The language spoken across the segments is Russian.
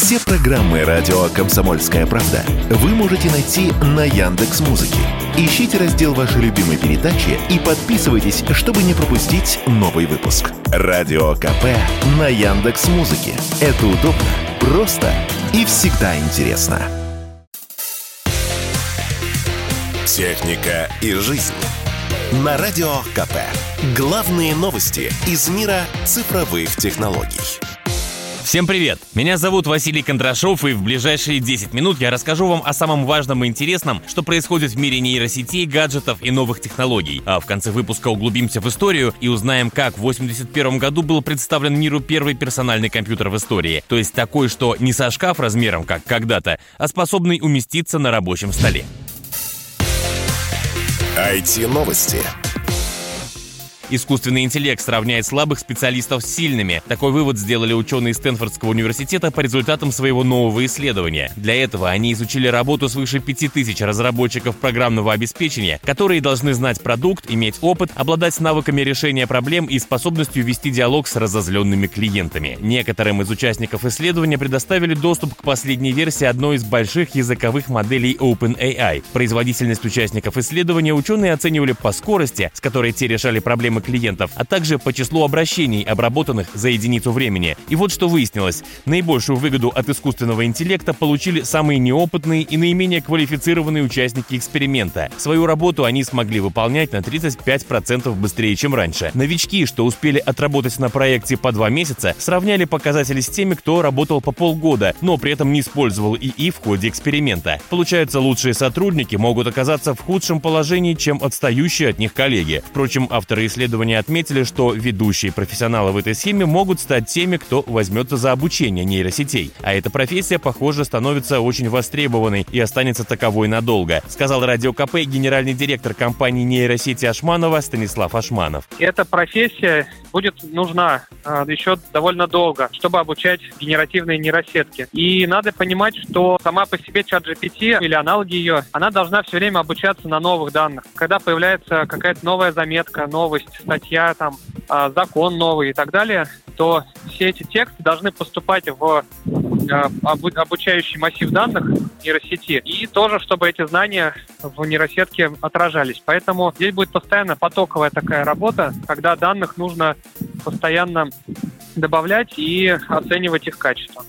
Все программы радио Комсомольская правда вы можете найти на Яндекс Музыке. Ищите раздел вашей любимой передачи и подписывайтесь, чтобы не пропустить новый выпуск. Радио КП на Яндекс Музыке. Это удобно, просто и всегда интересно. Техника и жизнь. На Радио КП. Главные новости из мира цифровых технологий. Всем привет! Меня зовут Василий Кондрашов, и в ближайшие 10 минут я расскажу вам о самом важном и интересном, что происходит в мире нейросетей, гаджетов и новых технологий. А в конце выпуска углубимся в историю и узнаем, как в 81 году был представлен миру первый персональный компьютер в истории. То есть такой, что не со шкаф размером, как когда-то, а способный уместиться на рабочем столе. IT-новости. Искусственный интеллект сравняет слабых специалистов с сильными. Такой вывод сделали ученые Стэнфордского университета по результатам своего нового исследования. Для этого они изучили работу свыше 5000 разработчиков программного обеспечения, которые должны знать продукт, иметь опыт, обладать навыками решения проблем и способностью вести диалог с разозленными клиентами. Некоторым из участников исследования предоставили доступ к последней версии одной из больших языковых моделей OpenAI. Производительность участников исследования ученые оценивали по скорости, с которой те решали проблемы проблемы клиентов, а также по числу обращений, обработанных за единицу времени. И вот что выяснилось. Наибольшую выгоду от искусственного интеллекта получили самые неопытные и наименее квалифицированные участники эксперимента. Свою работу они смогли выполнять на 35% быстрее, чем раньше. Новички, что успели отработать на проекте по два месяца, сравняли показатели с теми, кто работал по полгода, но при этом не использовал ИИ в ходе эксперимента. Получается, лучшие сотрудники могут оказаться в худшем положении, чем отстающие от них коллеги. Впрочем, авторы исследования исследования отметили, что ведущие профессионалы в этой схеме могут стать теми, кто возьмется за обучение нейросетей. А эта профессия, похоже, становится очень востребованной и останется таковой надолго, сказал Радио КП генеральный директор компании нейросети Ашманова Станислав Ашманов. Эта профессия будет нужна э, еще довольно долго, чтобы обучать генеративные нейросетки. И надо понимать, что сама по себе чат GPT или аналоги ее, она должна все время обучаться на новых данных. Когда появляется какая-то новая заметка, новость, статья, там, э, закон новый и так далее, то все эти тексты должны поступать в э, обучающий массив данных нейросети, и тоже, чтобы эти знания в нейросетке отражались. Поэтому здесь будет постоянно потоковая такая работа, когда данных нужно постоянно добавлять и оценивать их качество.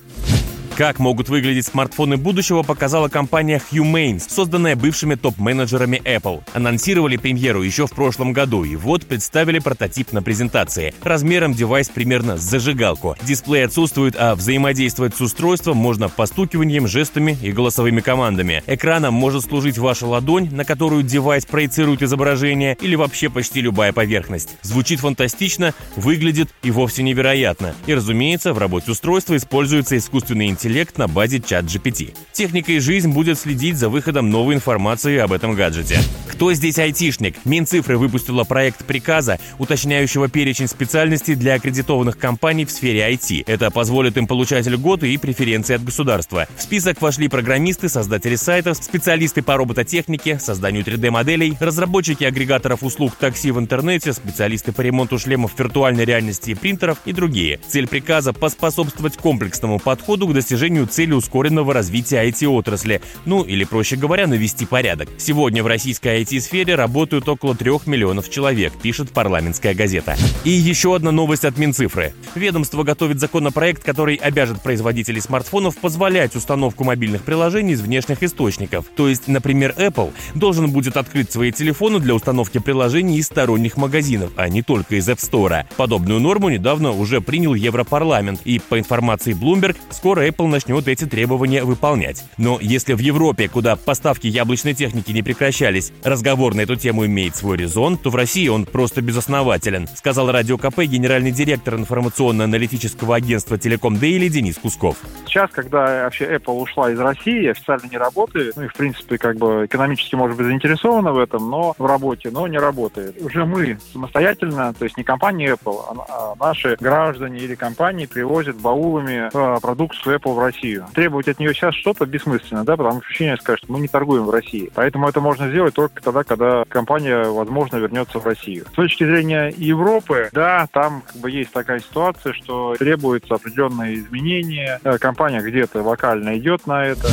Как могут выглядеть смартфоны будущего, показала компания Humane, созданная бывшими топ-менеджерами Apple. Анонсировали премьеру еще в прошлом году, и вот представили прототип на презентации. Размером девайс примерно с зажигалку. Дисплей отсутствует, а взаимодействовать с устройством можно постукиванием, жестами и голосовыми командами. Экраном может служить ваша ладонь, на которую девайс проецирует изображение, или вообще почти любая поверхность. Звучит фантастично, выглядит и вовсе невероятно. И, разумеется, в работе устройства используется искусственный интеллект интеллект на базе чат GPT. Техника и жизнь будет следить за выходом новой информации об этом гаджете. Кто здесь айтишник? Минцифры выпустила проект приказа, уточняющего перечень специальностей для аккредитованных компаний в сфере IT. Это позволит им получать льготы и преференции от государства. В список вошли программисты, создатели сайтов, специалисты по робототехнике, созданию 3D-моделей, разработчики агрегаторов услуг такси в интернете, специалисты по ремонту шлемов виртуальной реальности и принтеров и другие. Цель приказа – поспособствовать комплексному подходу к достижению достижению цели ускоренного развития IT-отрасли, ну или, проще говоря, навести порядок. Сегодня в российской IT-сфере работают около трех миллионов человек, пишет парламентская газета. И еще одна новость от Минцифры. Ведомство готовит законопроект, который обяжет производителей смартфонов позволять установку мобильных приложений из внешних источников. То есть, например, Apple должен будет открыть свои телефоны для установки приложений из сторонних магазинов, а не только из App Store. Подобную норму недавно уже принял Европарламент, и по информации Bloomberg, скоро Apple начнет эти требования выполнять. Но если в Европе, куда поставки яблочной техники не прекращались, разговор на эту тему имеет свой резон, то в России он просто безоснователен, сказал Радио КП генеральный директор информационно-аналитического агентства Телеком Дейли Денис Кусков. Сейчас, когда вообще Apple ушла из России, официально не работает, ну и в принципе как бы экономически может быть заинтересована в этом, но в работе, но не работает. Уже мы самостоятельно, то есть не компания Apple, а, а наши граждане или компании привозят баулами а, продукцию Apple в Россию. Требовать от нее сейчас что-то бессмысленно, да, потому что ощущение скажет, мы не торгуем в России. Поэтому это можно сделать только тогда, когда компания, возможно, вернется в Россию. С точки зрения Европы, да, там как бы есть такая ситуация, что требуются определенные изменения. Э, компания где-то локально идет на это.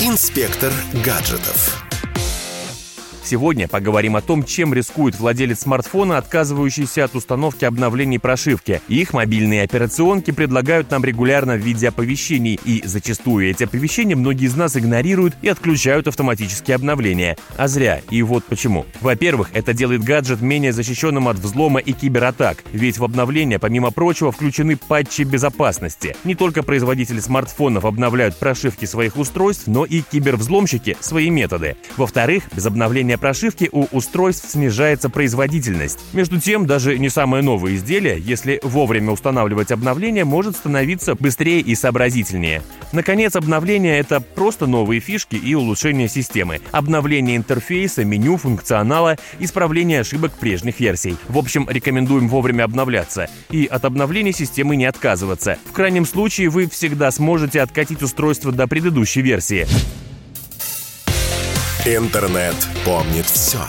Инспектор гаджетов. Сегодня поговорим о том, чем рискует владелец смартфона, отказывающийся от установки обновлений прошивки. Их мобильные операционки предлагают нам регулярно в виде оповещений, и зачастую эти оповещения многие из нас игнорируют и отключают автоматические обновления. А зря. И вот почему. Во-первых, это делает гаджет менее защищенным от взлома и кибератак, ведь в обновления, помимо прочего, включены патчи безопасности. Не только производители смартфонов обновляют прошивки своих устройств, но и кибервзломщики свои методы. Во-вторых, без обновления обновления прошивки у устройств снижается производительность. Между тем, даже не самое новое изделие, если вовремя устанавливать обновление, может становиться быстрее и сообразительнее. Наконец, обновление — это просто новые фишки и улучшение системы. Обновление интерфейса, меню, функционала, исправление ошибок прежних версий. В общем, рекомендуем вовремя обновляться и от обновления системы не отказываться. В крайнем случае вы всегда сможете откатить устройство до предыдущей версии. Интернет помнит все.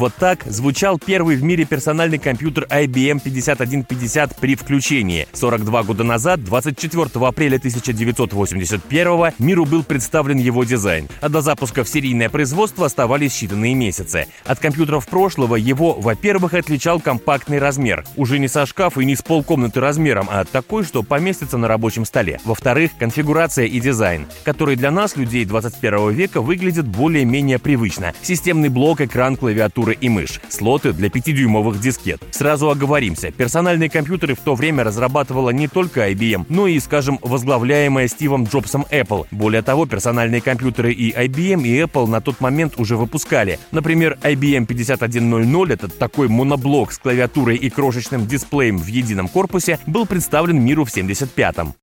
Вот так звучал первый в мире персональный компьютер IBM 5150 при включении. 42 года назад, 24 апреля 1981 миру был представлен его дизайн, а до запуска в серийное производство оставались считанные месяцы. От компьютеров прошлого его, во-первых, отличал компактный размер. Уже не со шкафа и не с полкомнаты размером, а такой, что поместится на рабочем столе. Во-вторых, конфигурация и дизайн, который для нас, людей 21 века, выглядит более-менее привычно. Системный блок, экран, клавиатура клавиатура и мышь, слоты для 5-дюймовых дискет. Сразу оговоримся, персональные компьютеры в то время разрабатывала не только IBM, но и, скажем, возглавляемая Стивом Джобсом Apple. Более того, персональные компьютеры и IBM, и Apple на тот момент уже выпускали. Например, IBM 5100 — это такой моноблок с клавиатурой и крошечным дисплеем в едином корпусе, был представлен миру в 75-м.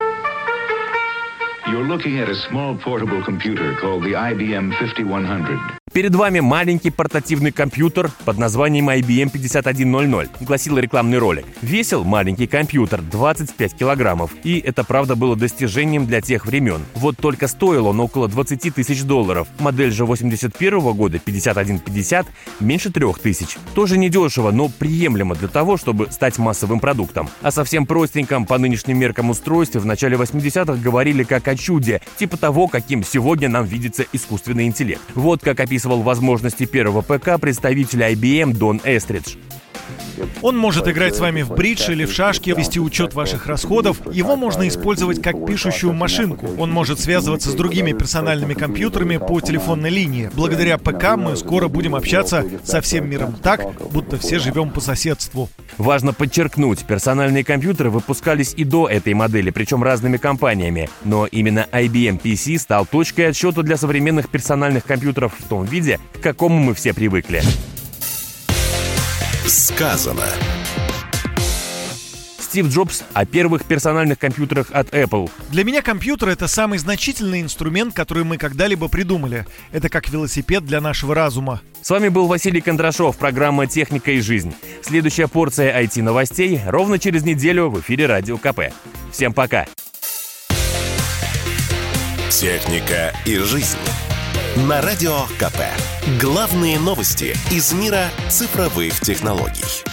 You're looking at a small portable computer called the IBM 5100. Перед вами маленький портативный компьютер под названием IBM 5100, гласил рекламный ролик. Весил маленький компьютер 25 килограммов, и это правда было достижением для тех времен. Вот только стоил он около 20 тысяч долларов. Модель же 81 года 5150 меньше 3 тысяч. Тоже недешево, но приемлемо для того, чтобы стать массовым продуктом. О совсем простеньком по нынешним меркам устройстве в начале 80-х говорили как о чуде, типа того, каким сегодня нам видится искусственный интеллект. Вот как описывал описывал возможности первого ПК представитель IBM Дон Эстридж. Он может играть с вами в бридж или в шашки, вести учет ваших расходов. Его можно использовать как пишущую машинку. Он может связываться с другими персональными компьютерами по телефонной линии. Благодаря ПК мы скоро будем общаться со всем миром так, будто все живем по соседству. Важно подчеркнуть, персональные компьютеры выпускались и до этой модели, причем разными компаниями. Но именно IBM PC стал точкой отсчета для современных персональных компьютеров в том виде, к какому мы все привыкли. Сказано. Стив Джобс о первых персональных компьютерах от Apple. Для меня компьютер — это самый значительный инструмент, который мы когда-либо придумали. Это как велосипед для нашего разума. С вами был Василий Кондрашов, программа «Техника и жизнь». Следующая порция IT-новостей ровно через неделю в эфире Радио КП. Всем пока! «Техника и жизнь» на Радио КП. Главные новости из мира цифровых технологий.